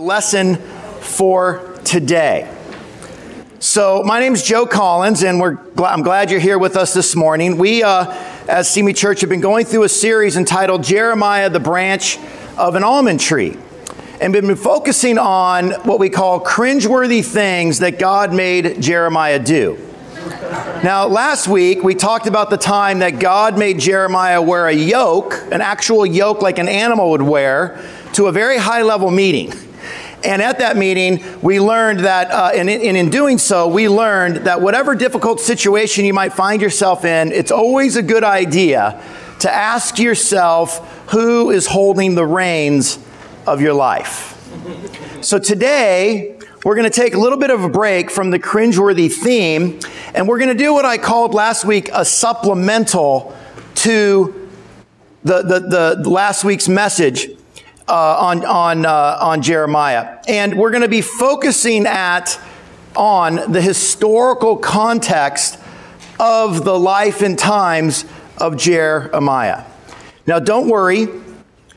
lesson for today. So, my name is Joe Collins, and we're I'm glad you're here with us this morning. We, uh, as Simi Church, have been going through a series entitled Jeremiah, the Branch of an Almond Tree, and been focusing on what we call cringeworthy things that God made Jeremiah do. Now, last week we talked about the time that God made Jeremiah wear a yoke, an actual yoke like an animal would wear, to a very high level meeting. And at that meeting, we learned that, uh, and, in, and in doing so, we learned that whatever difficult situation you might find yourself in, it's always a good idea to ask yourself who is holding the reins of your life. So today, we're going to take a little bit of a break from the cringeworthy theme, and we're going to do what I called last week a supplemental to the, the, the last week's message uh, on, on, uh, on Jeremiah. And we're going to be focusing at, on the historical context of the life and times of Jeremiah. Now, don't worry.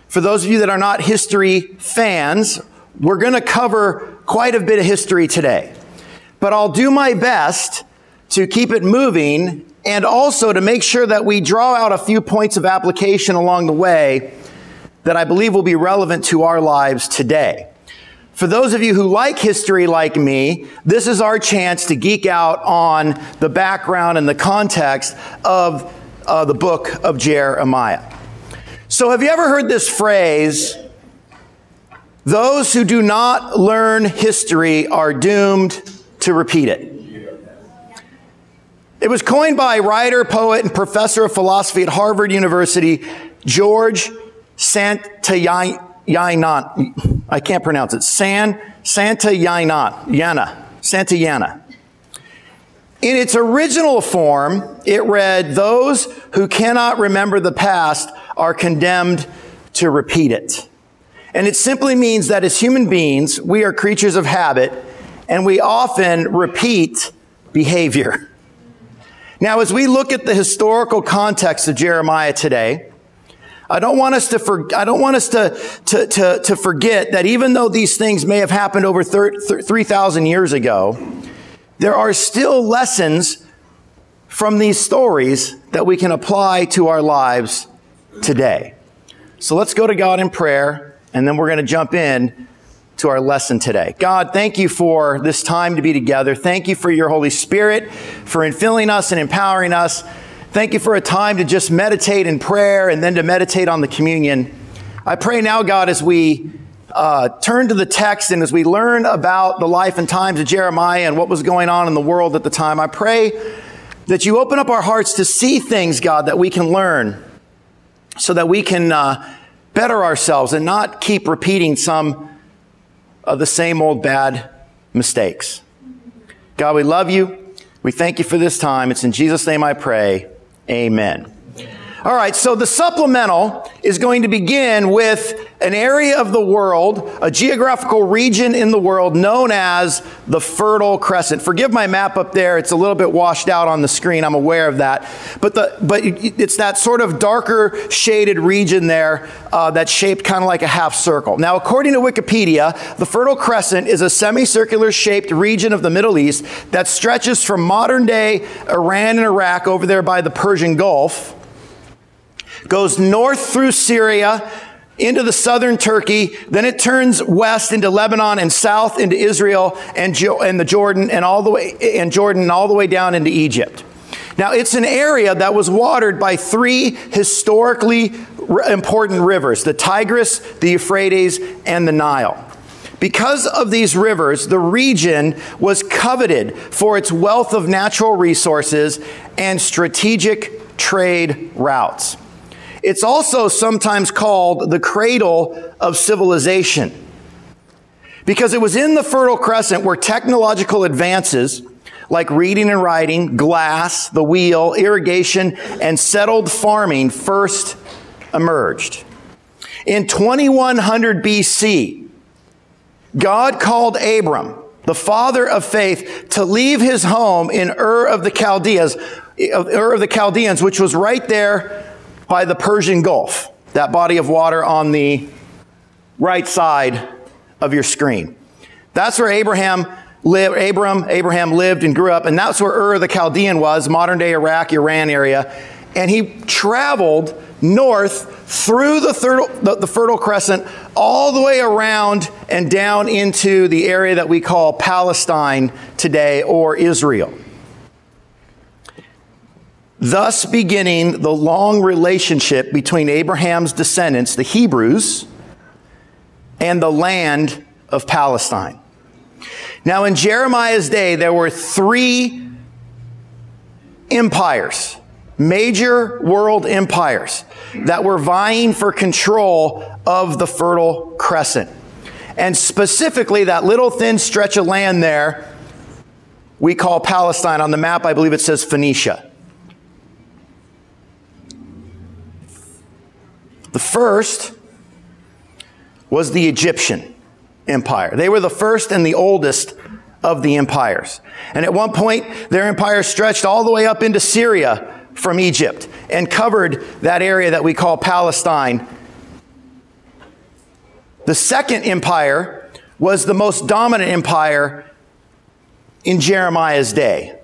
For those of you that are not history fans, we're going to cover quite a bit of history today. But I'll do my best to keep it moving and also to make sure that we draw out a few points of application along the way that I believe will be relevant to our lives today. For those of you who like history like me, this is our chance to geek out on the background and the context of uh, the book of Jeremiah. So, have you ever heard this phrase? Those who do not learn history are doomed to repeat it. It was coined by writer, poet, and professor of philosophy at Harvard University, George Santayana. I can't pronounce it. San Santayana. Yana. Santayana. In its original form, it read, Those who cannot remember the past are condemned to repeat it. And it simply means that as human beings, we are creatures of habit and we often repeat behavior. Now, as we look at the historical context of Jeremiah today, I don't want us to, for, I don't want us to, to, to, to forget that even though these things may have happened over 3,000 years ago, there are still lessons from these stories that we can apply to our lives today. So let's go to God in prayer, and then we're going to jump in to our lesson today. God, thank you for this time to be together. Thank you for your Holy Spirit, for infilling us and empowering us. Thank you for a time to just meditate in prayer and then to meditate on the communion. I pray now, God, as we uh, turn to the text and as we learn about the life and times of Jeremiah and what was going on in the world at the time, I pray that you open up our hearts to see things, God, that we can learn so that we can uh, better ourselves and not keep repeating some of the same old bad mistakes. God, we love you. We thank you for this time. It's in Jesus' name I pray. Amen. All right, so the supplemental is going to begin with an area of the world, a geographical region in the world known as the Fertile Crescent. Forgive my map up there; it's a little bit washed out on the screen. I'm aware of that, but the but it's that sort of darker shaded region there uh, that's shaped kind of like a half circle. Now, according to Wikipedia, the Fertile Crescent is a semicircular shaped region of the Middle East that stretches from modern day Iran and Iraq over there by the Persian Gulf goes north through Syria into the southern Turkey, then it turns west into Lebanon and south into Israel and, jo- and the Jordan and all the way and Jordan and all the way down into Egypt. Now it's an area that was watered by three historically important rivers: the Tigris, the Euphrates, and the Nile. Because of these rivers, the region was coveted for its wealth of natural resources and strategic trade routes. It's also sometimes called the cradle of civilization because it was in the Fertile Crescent where technological advances like reading and writing, glass, the wheel, irrigation, and settled farming first emerged. In 2100 BC, God called Abram, the father of faith, to leave his home in Ur of the Chaldeans, Ur of the Chaldeans, which was right there by the Persian Gulf, that body of water on the right side of your screen. That's where Abraham lived, Abram, Abraham lived and grew up, and that's where Ur the Chaldean was, modern day Iraq, Iran area. And he traveled north through the, the, the Fertile Crescent, all the way around and down into the area that we call Palestine today or Israel. Thus beginning the long relationship between Abraham's descendants, the Hebrews, and the land of Palestine. Now, in Jeremiah's day, there were three empires, major world empires, that were vying for control of the Fertile Crescent. And specifically, that little thin stretch of land there, we call Palestine. On the map, I believe it says Phoenicia. The first was the Egyptian empire. They were the first and the oldest of the empires. And at one point, their empire stretched all the way up into Syria from Egypt and covered that area that we call Palestine. The second empire was the most dominant empire in Jeremiah's day.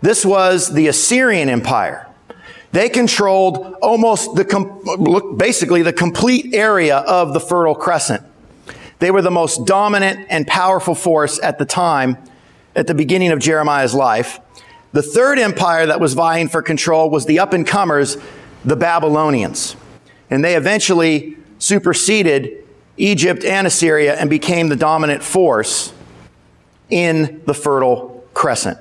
This was the Assyrian Empire. They controlled almost the, basically the complete area of the Fertile Crescent. They were the most dominant and powerful force at the time, at the beginning of Jeremiah's life. The third empire that was vying for control was the up and comers, the Babylonians. And they eventually superseded Egypt and Assyria and became the dominant force in the Fertile Crescent.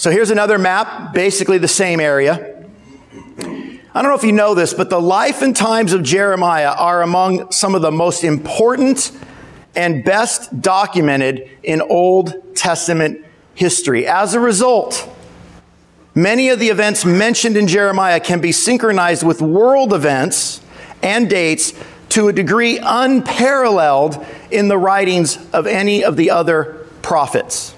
So here's another map, basically the same area. I don't know if you know this, but the life and times of Jeremiah are among some of the most important and best documented in Old Testament history. As a result, many of the events mentioned in Jeremiah can be synchronized with world events and dates to a degree unparalleled in the writings of any of the other prophets.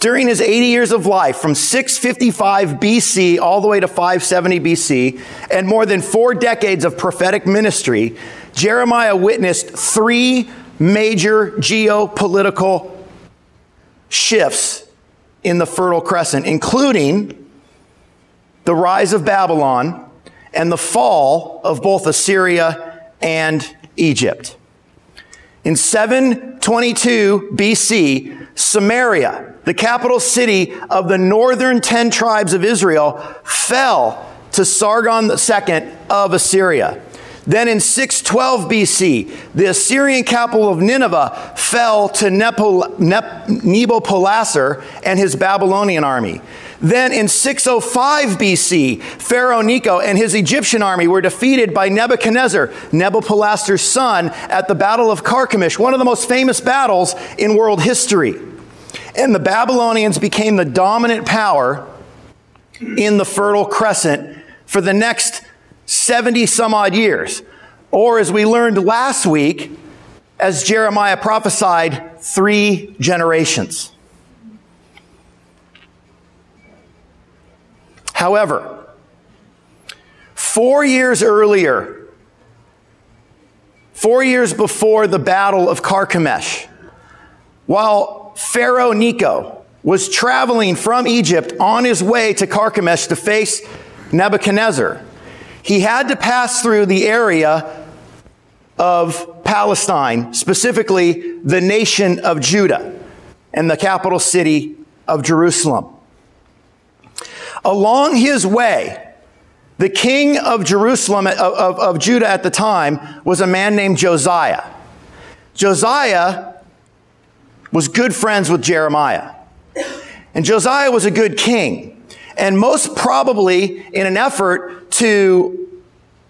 During his 80 years of life, from 655 BC all the way to 570 BC, and more than four decades of prophetic ministry, Jeremiah witnessed three major geopolitical shifts in the Fertile Crescent, including the rise of Babylon and the fall of both Assyria and Egypt. In 722 BC, Samaria, the capital city of the northern 10 tribes of Israel, fell to Sargon II of Assyria. Then in 612 BC, the Assyrian capital of Nineveh fell to Nabopolassar and his Babylonian army. Then in 605 BC, Pharaoh Necho and his Egyptian army were defeated by Nebuchadnezzar, Nabopolassar's son, at the Battle of Carchemish, one of the most famous battles in world history. And the Babylonians became the dominant power in the Fertile Crescent for the next 70 some odd years. Or as we learned last week, as Jeremiah prophesied, three generations. However, four years earlier, four years before the Battle of Carchemish, while Pharaoh Necho was traveling from Egypt on his way to Carchemish to face Nebuchadnezzar. He had to pass through the area of Palestine, specifically the nation of Judah and the capital city of Jerusalem. Along his way, the king of Jerusalem, of, of, of, Judah at the time, was a man named Josiah. Josiah was good friends with Jeremiah. And Josiah was a good king. And most probably in an effort to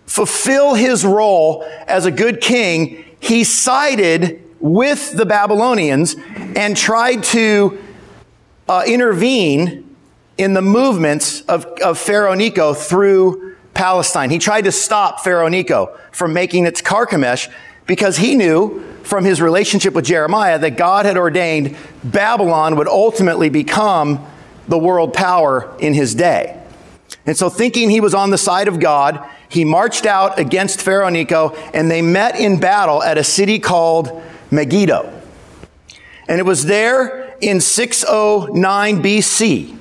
fulfill his role as a good king, he sided with the Babylonians and tried to uh, intervene in the movements of, of Pharaoh Necho through Palestine. He tried to stop Pharaoh Necho from making its Carchemish because he knew from his relationship with Jeremiah that God had ordained Babylon would ultimately become the world power in his day. And so thinking he was on the side of God, he marched out against Pharaoh Necho and they met in battle at a city called Megiddo. And it was there in 609 BC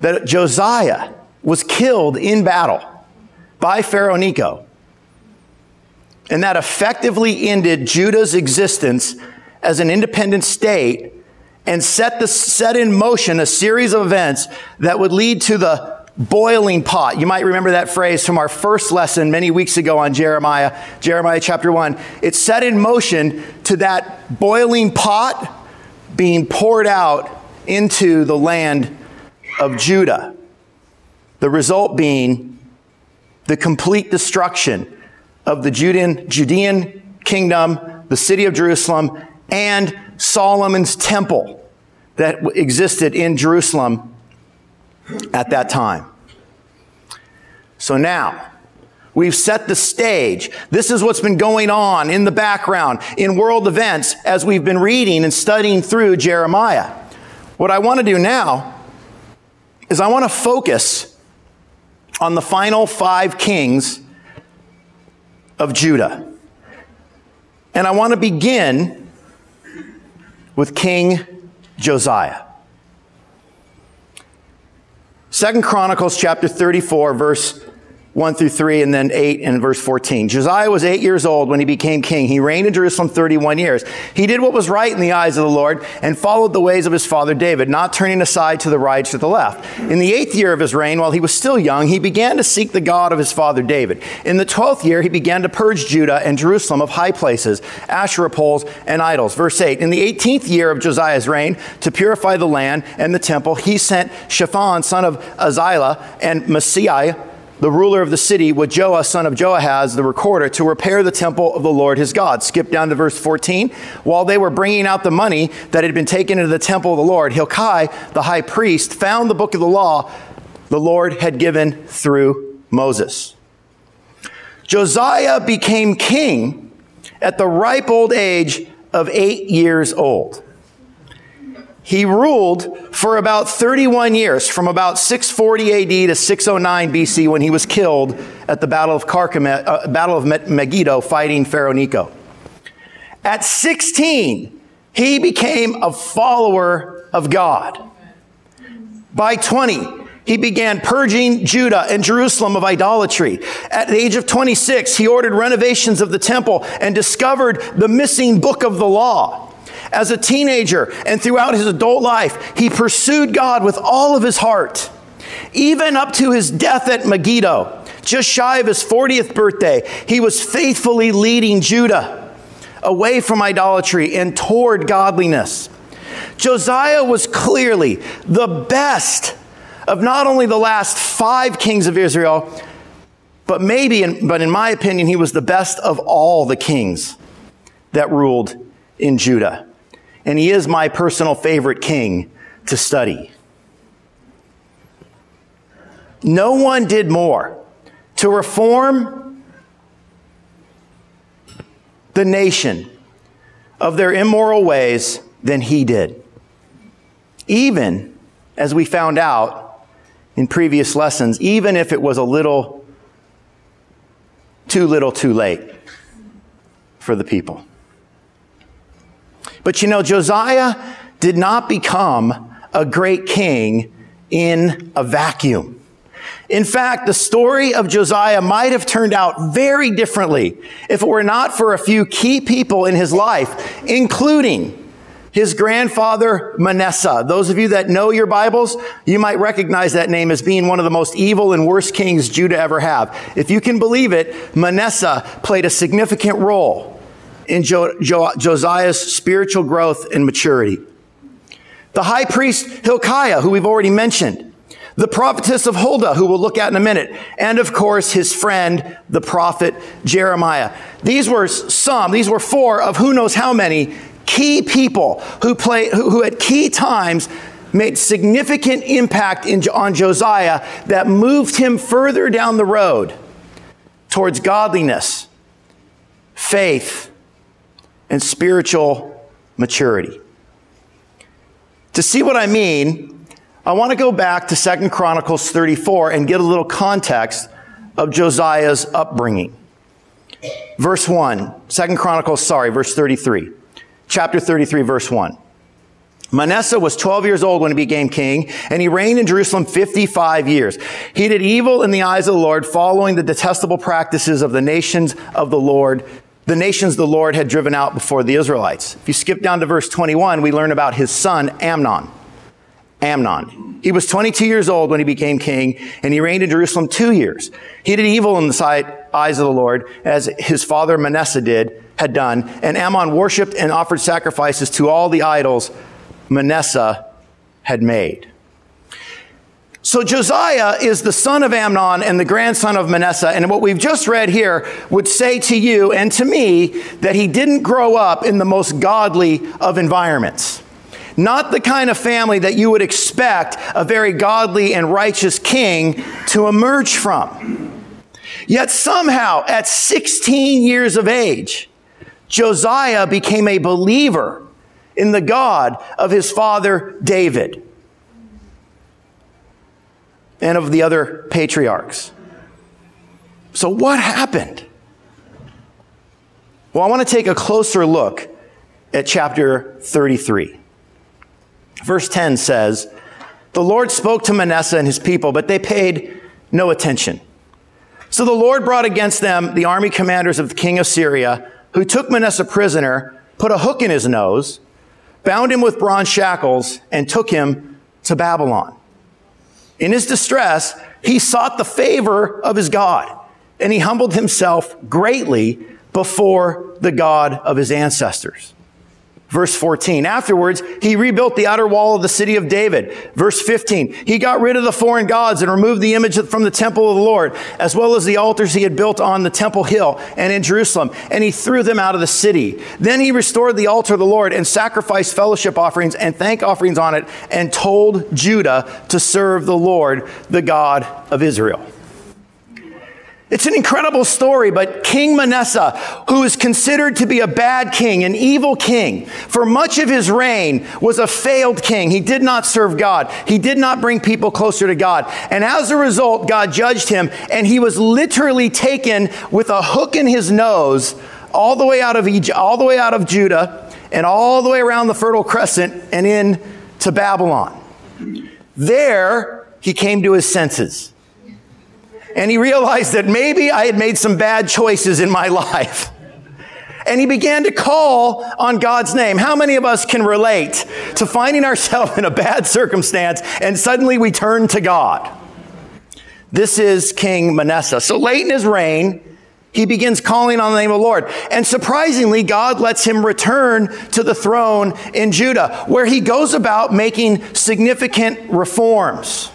that Josiah was killed in battle by Pharaoh Necho. And that effectively ended Judah's existence as an independent state and set, the, set in motion a series of events that would lead to the boiling pot. You might remember that phrase from our first lesson many weeks ago on Jeremiah, Jeremiah chapter 1. It set in motion to that boiling pot being poured out into the land of Judah. The result being the complete destruction of the Judean, Judean kingdom, the city of Jerusalem, and Solomon's temple that existed in Jerusalem at that time. So now, We've set the stage. This is what's been going on in the background in world events as we've been reading and studying through Jeremiah. What I want to do now is I want to focus on the final five kings of Judah. And I want to begin with King Josiah. Second Chronicles chapter 34 verse 1 through 3 and then 8 and verse 14. Josiah was 8 years old when he became king. He reigned in Jerusalem 31 years. He did what was right in the eyes of the Lord and followed the ways of his father David, not turning aside to the right or to the left. In the 8th year of his reign, while he was still young, he began to seek the God of his father David. In the 12th year, he began to purge Judah and Jerusalem of high places, Asherah poles, and idols. Verse 8. In the 18th year of Josiah's reign, to purify the land and the temple, he sent Shaphan, son of Azaliah, and Maaseiah, the ruler of the city, with Joah, son of Joahaz, the recorder, to repair the temple of the Lord his God. Skip down to verse 14. While they were bringing out the money that had been taken into the temple of the Lord, Hilkiah, the high priest, found the book of the law the Lord had given through Moses. Josiah became king at the ripe old age of eight years old. He ruled for about 31 years, from about 640 AD to 609 BC, when he was killed at the Battle of uh, Battle of Megiddo, fighting Pharaoh Necho. At 16, he became a follower of God. By 20, he began purging Judah and Jerusalem of idolatry. At the age of 26, he ordered renovations of the temple and discovered the missing book of the law. As a teenager and throughout his adult life, he pursued God with all of his heart. Even up to his death at Megiddo, just shy of his 40th birthday, he was faithfully leading Judah away from idolatry and toward godliness. Josiah was clearly the best of not only the last five kings of Israel, but maybe, but in my opinion, he was the best of all the kings that ruled in Judah and he is my personal favorite king to study. No one did more to reform the nation of their immoral ways than he did. Even, as we found out in previous lessons, even if it was a little too little too late for the people. But you know, Josiah did not become a great king in a vacuum. In fact, the story of Josiah might have turned out very differently if it were not for a few key people in his life, including his grandfather Manasseh. Those of you that know your Bibles, you might recognize that name as being one of the most evil and worst kings Judah ever have. If you can believe it, Manasseh played a significant role in jo- jo- Josiah's spiritual growth and maturity. The high priest Hilkiah, who we've already mentioned, the prophetess of Huldah, who we'll look at in a minute, and of course his friend, the prophet Jeremiah. These were some, these were four of who knows how many key people who play, who, who at key times made significant impact in, on Josiah that moved him further down the road towards godliness, faith, and spiritual maturity. To see what I mean, I want to go back to 2 Chronicles 34 and get a little context of Josiah's upbringing. Verse 1, 2 Chronicles, sorry, verse 33. Chapter 33, verse 1. Manasseh was 12 years old when he became king, and he reigned in Jerusalem 55 years. He did evil in the eyes of the Lord, following the detestable practices of the nations of the Lord, the nations the Lord had driven out before the Israelites. If you skip down to verse 21, we learn about his son, Amnon. Amnon. He was 22 years old when he became king, and he reigned in Jerusalem two years. He did evil in the sight, eyes of the Lord, as his father Manasseh did, had done, and Amnon worshipped and offered sacrifices to all the idols Manasseh had made. So Josiah is the son of Amnon and the grandson of Manasseh. And what we've just read here would say to you and to me that he didn't grow up in the most godly of environments. Not the kind of family that you would expect a very godly and righteous king to emerge from. Yet somehow, at 16 years of age, Josiah became a believer in the God of his father David and of the other patriarchs. So, what happened? Well, I want to take a closer look at chapter 33. Verse 10 says, The Lord spoke to Manasseh and his people, but they paid no attention. So the Lord brought against them the army commanders of the king of Syria, who took Manasseh prisoner, put a hook in his nose, bound him with bronze shackles, and took him to Babylon. In his distress, he sought the favor of his God, and he humbled himself greatly before the God of his ancestors. Verse 14. Afterwards, he rebuilt the outer wall of the city of David. Verse 15. He got rid of the foreign gods and removed the image from the temple of the Lord, as well as the altars he had built on the temple hill and in Jerusalem, and he threw them out of the city. Then he restored the altar of the Lord and sacrificed fellowship offerings and thank offerings on it and told Judah to serve the Lord, the God of Israel. It's an incredible story, but King Manasseh, who is considered to be a bad king, an evil king, for much of his reign was a failed king. He did not serve God. He did not bring people closer to God. And as a result, God judged him, and he was literally taken with a hook in his nose all the way out of Egypt, all the way out of Judah, and all the way around the Fertile Crescent and in to Babylon. There, he came to his senses and he realized that maybe I had made some bad choices in my life. And he began to call on God's name. How many of us can relate to finding ourselves in a bad circumstance and suddenly we turn to God? This is King Manasseh. So late in his reign, he begins calling on the name of the Lord. And surprisingly, God lets him return to the throne in Judah, where he goes about making significant reforms.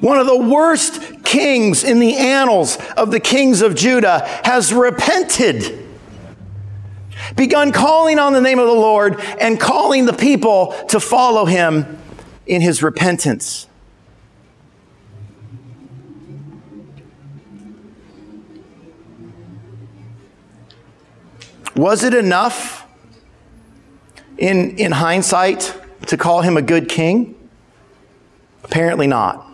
One of the worst kings in the annals of the kings of Judah has repented, begun calling on the name of the Lord and calling the people to follow him in his repentance. Was it enough in, in hindsight to call him a good king? Apparently not.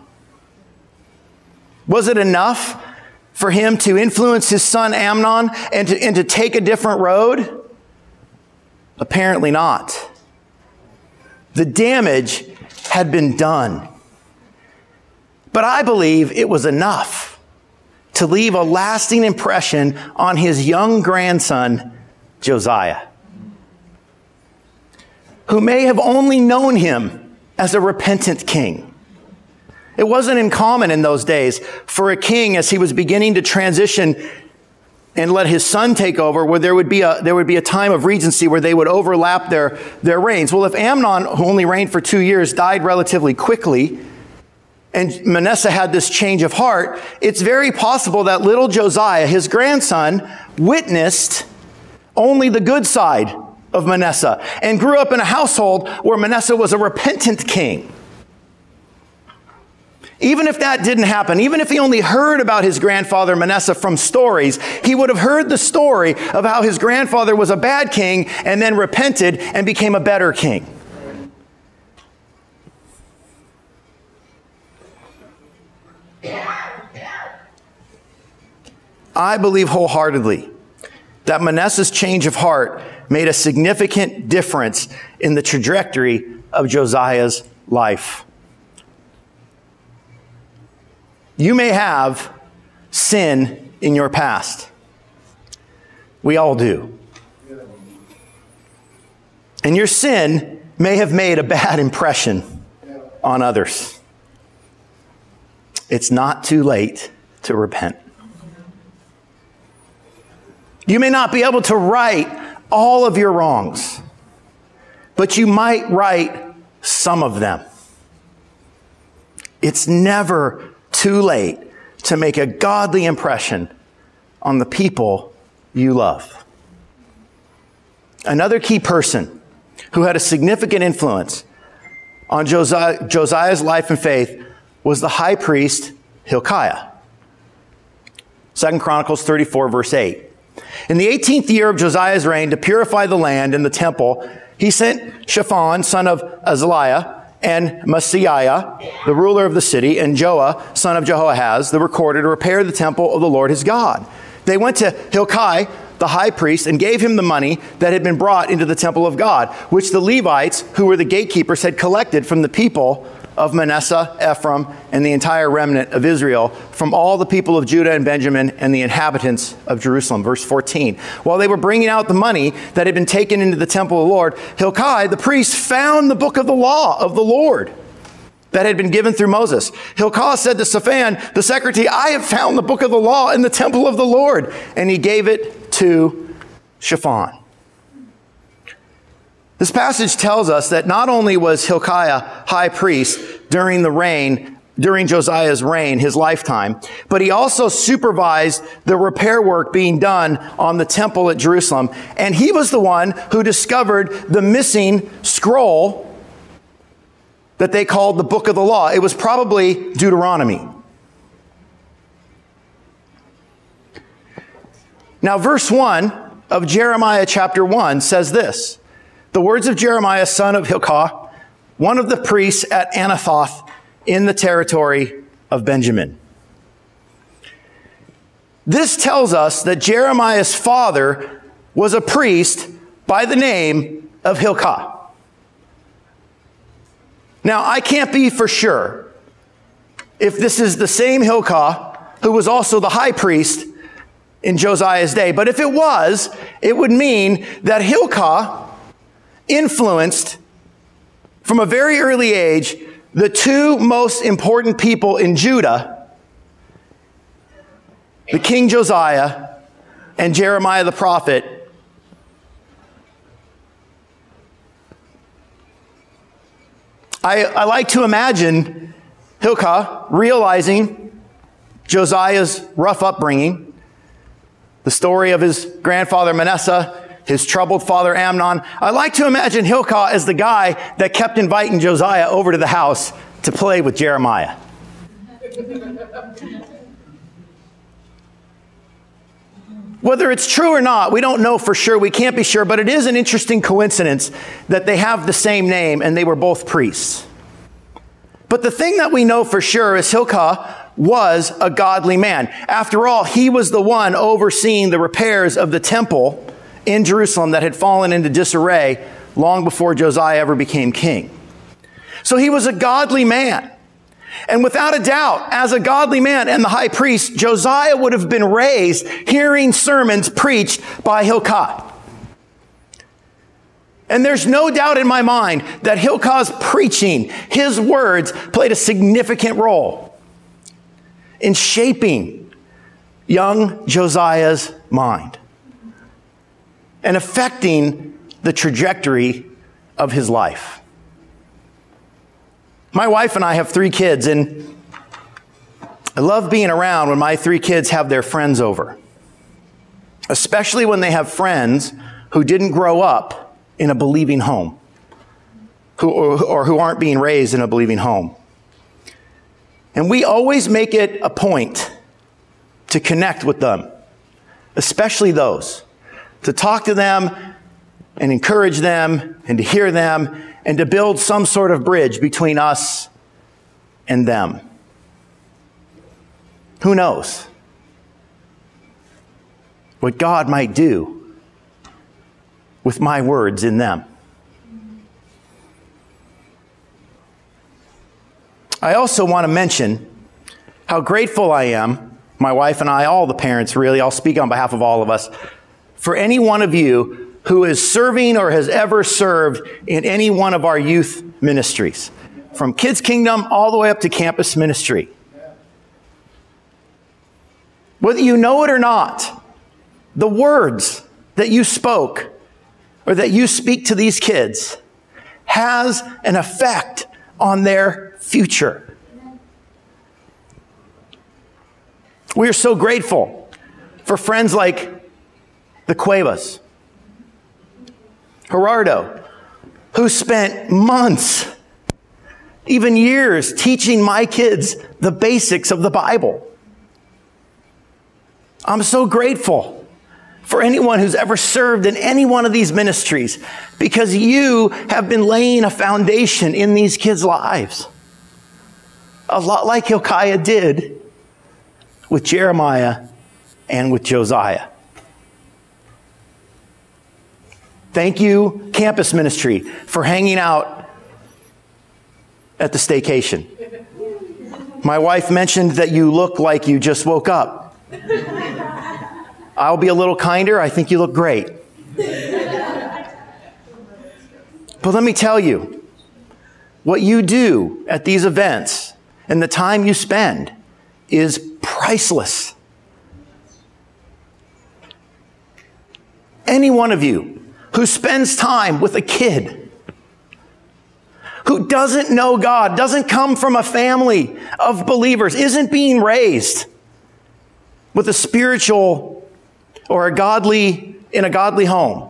Was it enough for him to influence his son Amnon and to, and to take a different road? Apparently not. The damage had been done. But I believe it was enough to leave a lasting impression on his young grandson, Josiah, who may have only known him as a repentant king. It wasn't uncommon in those days for a king as he was beginning to transition and let his son take over where there would be a, there would be a time of regency where they would overlap their, their reigns. Well, if Amnon, who only reigned for two years, died relatively quickly, and Manasseh had this change of heart, it's very possible that little Josiah, his grandson, witnessed only the good side of Manasseh and grew up in a household where Manasseh was a repentant king. Even if that didn't happen, even if he only heard about his grandfather Manasseh from stories, he would have heard the story of how his grandfather was a bad king and then repented and became a better king. I believe wholeheartedly that Manasseh's change of heart made a significant difference in the trajectory of Josiah's life. You may have sin in your past. We all do. And your sin may have made a bad impression on others. It's not too late to repent. You may not be able to right all of your wrongs, but you might right some of them. It's never too late to make a godly impression on the people you love. Another key person who had a significant influence on Josiah, Josiah's life and faith was the high priest Hilkiah. Second Chronicles 34 verse 8. In the 18th year of Josiah's reign, to purify the land and the temple, he sent Shaphan, son of Azaliah, and Maaseiah, the ruler of the city, and Joah, son of Jehoahaz, the recorder, to repair the temple of the Lord his God. They went to Hilkiah, the high priest, and gave him the money that had been brought into the temple of God, which the Levites, who were the gatekeepers, had collected from the people of Manasseh, Ephraim, and the entire remnant of Israel from all the people of Judah and Benjamin and the inhabitants of Jerusalem. Verse 14. While they were bringing out the money that had been taken into the temple of the Lord, Hilkiah, the priest, found the book of the law of the Lord that had been given through Moses. Hilkiah said to Shaphan, the secretary, I have found the book of the law in the temple of the Lord. And he gave it to Shaphan. This passage tells us that not only was Hilkiah high priest during the reign, during Josiah's reign, his lifetime, but he also supervised the repair work being done on the temple at Jerusalem. And he was the one who discovered the missing scroll that they called the book of the law. It was probably Deuteronomy. Now, verse 1 of Jeremiah chapter 1 says this the words of Jeremiah, son of Hilkiah, one of the priests at Anathoth in the territory of Benjamin. This tells us that Jeremiah's father was a priest by the name of Hilkiah. Now, I can't be for sure if this is the same Hilkiah who was also the high priest in Josiah's day, but if it was, it would mean that Hilkiah influenced from a very early age the two most important people in Judah, the King Josiah and Jeremiah the prophet. I, I like to imagine Hilkiah realizing Josiah's rough upbringing, the story of his grandfather Manasseh his troubled father Amnon. I like to imagine Hilkiah as the guy that kept inviting Josiah over to the house to play with Jeremiah. Whether it's true or not, we don't know for sure. We can't be sure, but it is an interesting coincidence that they have the same name and they were both priests. But the thing that we know for sure is Hilkiah was a godly man. After all, he was the one overseeing the repairs of the temple in Jerusalem that had fallen into disarray long before Josiah ever became king. So he was a godly man. And without a doubt, as a godly man and the high priest, Josiah would have been raised hearing sermons preached by Hilkiah. And there's no doubt in my mind that Hilkiah's preaching, his words, played a significant role in shaping young Josiah's mind and affecting the trajectory of his life. My wife and I have three kids, and I love being around when my three kids have their friends over, especially when they have friends who didn't grow up in a believing home who, or who aren't being raised in a believing home. And we always make it a point to connect with them, especially those to talk to them and encourage them and to hear them and to build some sort of bridge between us and them. Who knows? what God might do with my words in them. I also want to mention how grateful I am, my wife and I, all the parents really, I'll speak on behalf of all of us, for any one of you who is serving or has ever served in any one of our youth ministries, from Kids Kingdom all the way up to campus ministry. Whether you know it or not, the words that you spoke or that you speak to these kids has an effect on their future. We are so grateful for friends like the Cuevas, Gerardo, who spent months, even years, teaching my kids the basics of the Bible. I'm so grateful for anyone who's ever served in any one of these ministries because you have been laying a foundation in these kids' lives. A lot like Hilkiah did with Jeremiah and with Josiah. Thank you, campus ministry, for hanging out at the staycation. My wife mentioned that you look like you just woke up. I'll be a little kinder. I think you look great. But let me tell you, what you do at these events and the time you spend is priceless. Any one of you who spends time with a kid who doesn't know God, doesn't come from a family of believers, isn't being raised with a spiritual or a godly, in a godly home.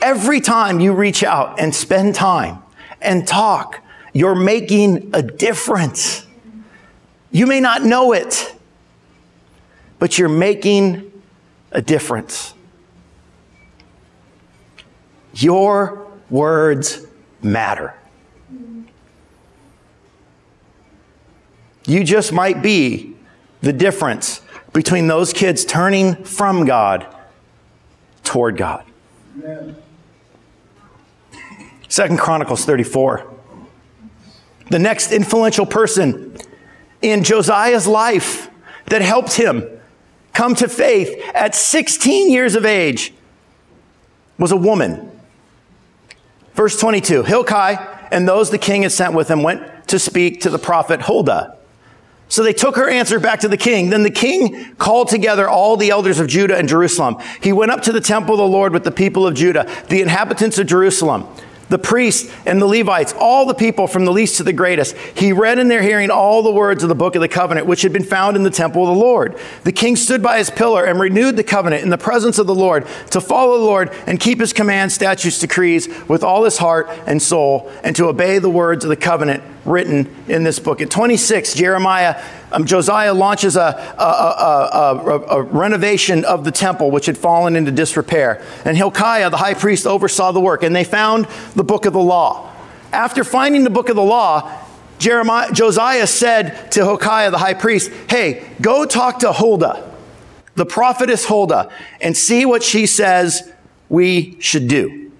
Every time you reach out and spend time and talk, you're making a difference. You may not know it, but you're making a difference. Your words matter. You just might be the difference between those kids turning from God toward God. Second Chronicles 34. The next influential person in Josiah's life that helped him come to faith at 16 years of age was a woman Verse 22 Hilkiah and those the king had sent with him went to speak to the prophet Huldah. So they took her answer back to the king. Then the king called together all the elders of Judah and Jerusalem. He went up to the temple of the Lord with the people of Judah, the inhabitants of Jerusalem the priests and the Levites, all the people from the least to the greatest. He read in their hearing all the words of the book of the covenant, which had been found in the temple of the Lord. The king stood by his pillar and renewed the covenant in the presence of the Lord to follow the Lord and keep his commands, statutes, decrees with all his heart and soul, and to obey the words of the covenant written in this book. At 26, Jeremiah, um, Josiah launches a, a, a, a, renovation of the temple, which had fallen into disrepair. And Hilkiah, the high priest, oversaw the work, and they found the book of the law. After finding the book of the law, Jeremiah, Josiah said to Hilkiah, the high priest, Hey, go talk to Huldah, the prophetess Huldah, and see what she says we should do.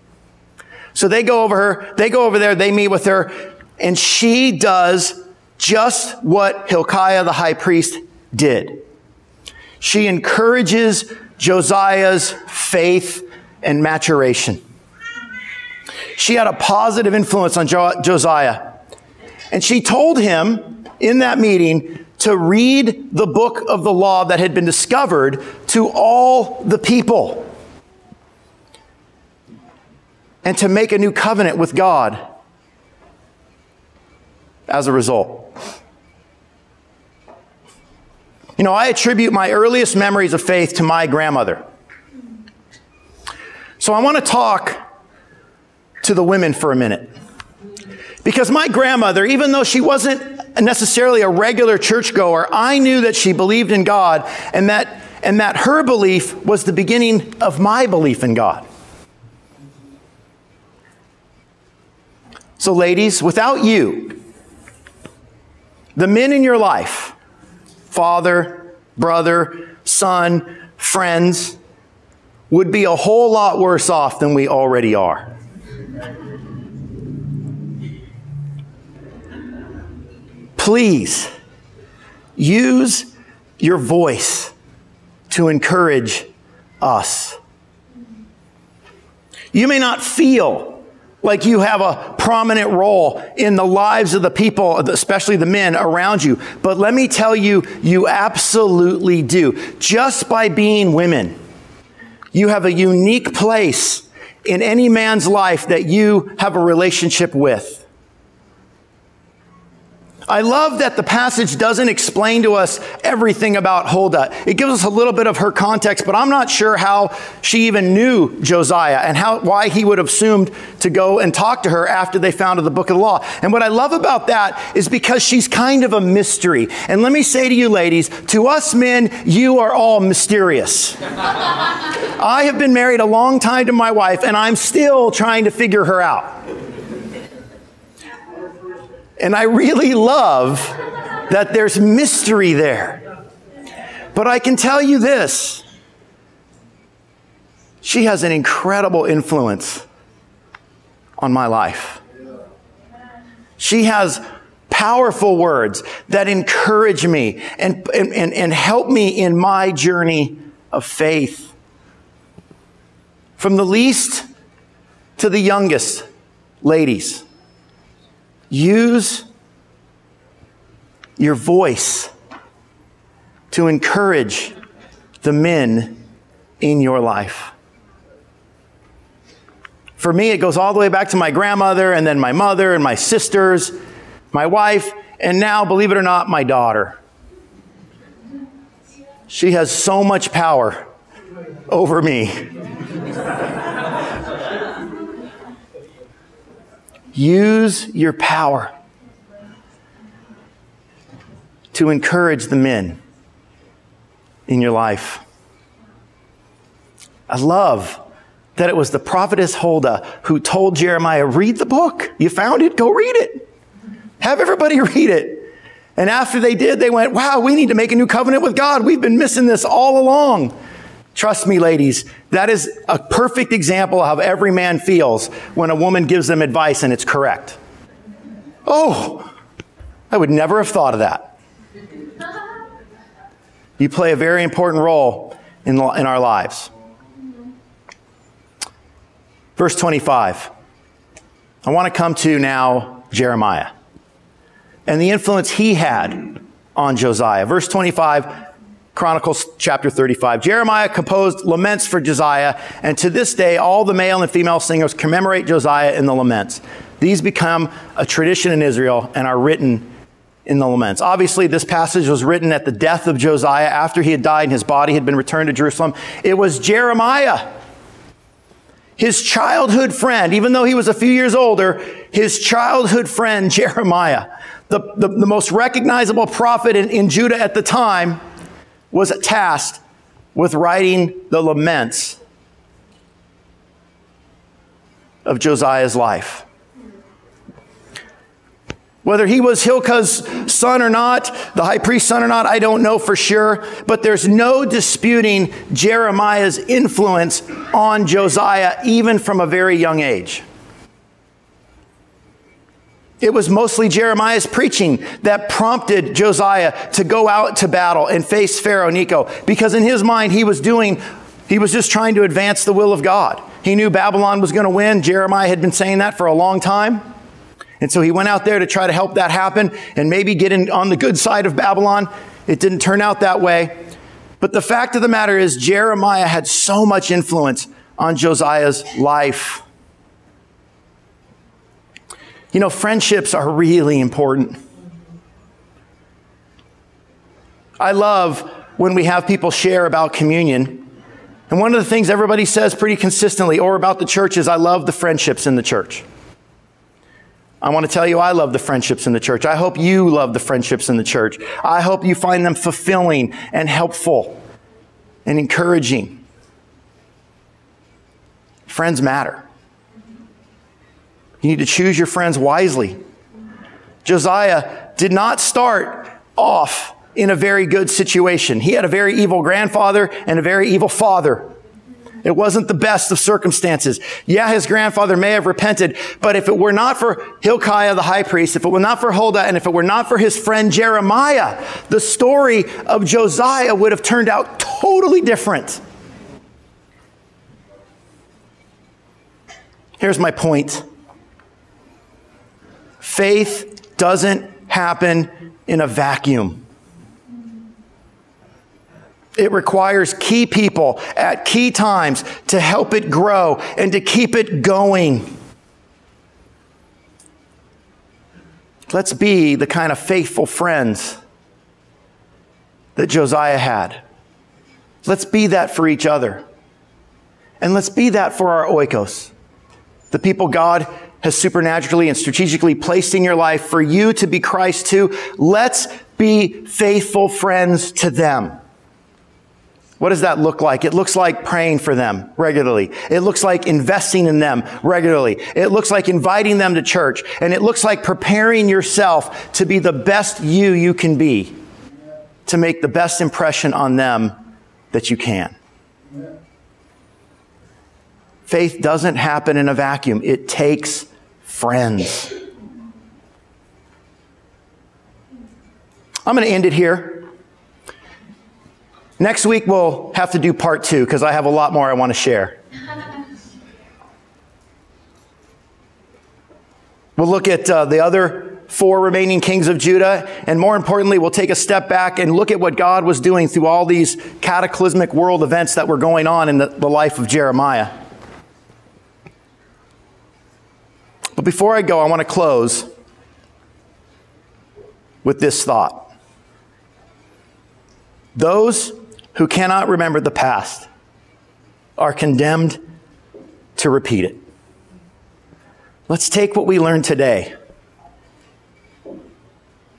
So they go over her, they go over there, they meet with her. And she does just what Hilkiah the high priest did. She encourages Josiah's faith and maturation. She had a positive influence on jo- Josiah. And she told him in that meeting to read the book of the law that had been discovered to all the people and to make a new covenant with God as a result. You know, I attribute my earliest memories of faith to my grandmother. So I want to talk to the women for a minute. Because my grandmother, even though she wasn't necessarily a regular churchgoer, I knew that she believed in God and that, and that her belief was the beginning of my belief in God. So, ladies, without you, the men in your life, father, brother, son, friends, would be a whole lot worse off than we already are. Please use your voice to encourage us. You may not feel like you have a prominent role in the lives of the people, especially the men around you. But let me tell you, you absolutely do. Just by being women, you have a unique place in any man's life that you have a relationship with. I love that the passage doesn't explain to us everything about Huldah. It gives us a little bit of her context, but I'm not sure how she even knew Josiah and how, why he would have assumed to go and talk to her after they founded the book of the law. And what I love about that is because she's kind of a mystery. And let me say to you ladies, to us men, you are all mysterious. I have been married a long time to my wife and I'm still trying to figure her out. And I really love that there's mystery there. But I can tell you this she has an incredible influence on my life. She has powerful words that encourage me and, and, and, help me in my journey of faith. From the least to the youngest, ladies. Use your voice to encourage the men in your life. For me, it goes all the way back to my grandmother, and then my mother, and my sisters, my wife, and now, believe it or not, my daughter. She has so much power over me. Use your power to encourage the men in your life. I love that it was the prophetess Huldah who told Jeremiah, read the book. You found it? Go read it. Have everybody read it. And after they did, they went, wow, we need to make a new covenant with God. We've been missing this all along. Trust me, ladies, that is a perfect example of how every man feels when a woman gives them advice and it's correct. Oh, I would never have thought of that. You play a very important role in, in our lives. Verse 25. I want to come to now Jeremiah and the influence he had on Josiah. Verse 25 Chronicles chapter 35. Jeremiah composed laments for Josiah, and to this day, all the male and female singers commemorate Josiah in the laments. These become a tradition in Israel and are written in the laments. Obviously, this passage was written at the death of Josiah after he had died and his body had been returned to Jerusalem. It was Jeremiah, his childhood friend, even though he was a few years older, his childhood friend, Jeremiah, the, the, the most recognizable prophet in, in Judah at the time, was tasked with writing the laments of Josiah's life. Whether he was Hilkiah's son or not, the high priest's son or not, I don't know for sure, but there's no disputing Jeremiah's influence on Josiah, even from a very young age. It was mostly Jeremiah's preaching that prompted Josiah to go out to battle and face Pharaoh Necho because in his mind he was doing he was just trying to advance the will of God. He knew Babylon was going to win. Jeremiah had been saying that for a long time. And so he went out there to try to help that happen and maybe get in on the good side of Babylon. It didn't turn out that way. But the fact of the matter is Jeremiah had so much influence on Josiah's life. You know, friendships are really important. I love when we have people share about communion. And one of the things everybody says pretty consistently or about the church is, I love the friendships in the church. I want to tell you, I love the friendships in the church. I hope you love the friendships in the church. I hope you find them fulfilling and helpful and encouraging. Friends matter. You need to choose your friends wisely. Josiah did not start off in a very good situation. He had a very evil grandfather and a very evil father. It wasn't the best of circumstances. Yeah, his grandfather may have repented, but if it were not for Hilkiah the high priest, if it were not for Huldah, and if it were not for his friend Jeremiah, the story of Josiah would have turned out totally different. Here's my point. Faith doesn't happen in a vacuum. It requires key people at key times to help it grow and to keep it going. Let's be the kind of faithful friends that Josiah had. Let's be that for each other. And let's be that for our oikos, the people God has supernaturally and strategically placed in your life for you to be Christ to. Let's be faithful friends to them. What does that look like? It looks like praying for them regularly. It looks like investing in them regularly. It looks like inviting them to church. And it looks like preparing yourself to be the best you you can be, to make the best impression on them that you can. Faith doesn't happen in a vacuum. It takes friends. I'm going to end it here. Next week, we'll have to do part two because I have a lot more I want to share. We'll look at uh, the other four remaining kings of Judah, and more importantly, we'll take a step back and look at what God was doing through all these cataclysmic world events that were going on in the, the life of Jeremiah. But before I go, I want to close with this thought. Those who cannot remember the past are condemned to repeat it. Let's take what we learned today.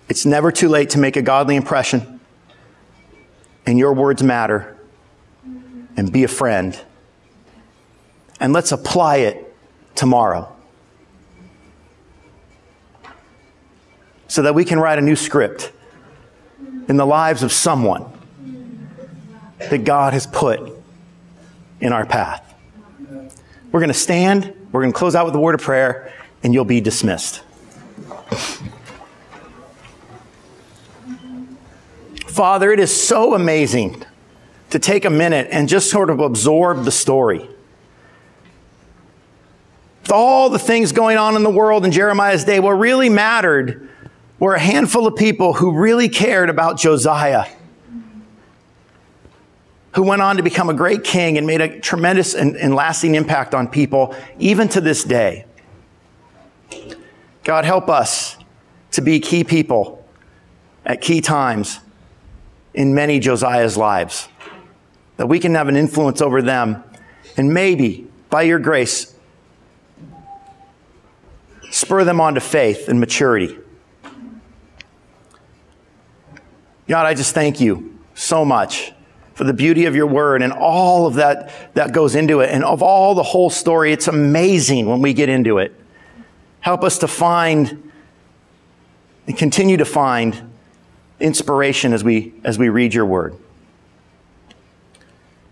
It's never too late to make a godly impression, and your words matter, and be a friend. And let's apply it tomorrow so that we can write a new script in the lives of someone that God has put in our path. We're going to stand, we're going to close out with a word of prayer, and you'll be dismissed. Father, it is so amazing to take a minute and just sort of absorb the story. With all the things going on in the world in Jeremiah's day, what really mattered were a handful of people who really cared about Josiah who went on to become a great king and made a tremendous and, and lasting impact on people, even to this day. God, help us to be key people at key times in many Josiah's lives, that we can have an influence over them, and maybe, by your grace, spur them on to faith and maturity. God, I just thank you so much for the beauty of your word and all of that that goes into it and of all the whole story. It's amazing when we get into it. Help us to find and continue to find inspiration as we, as we read your word.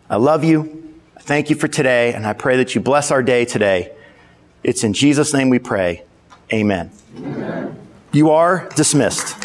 I love you. I thank you for today, and I pray that you bless our day today. It's in Jesus' name we pray. Amen. Amen. You are dismissed.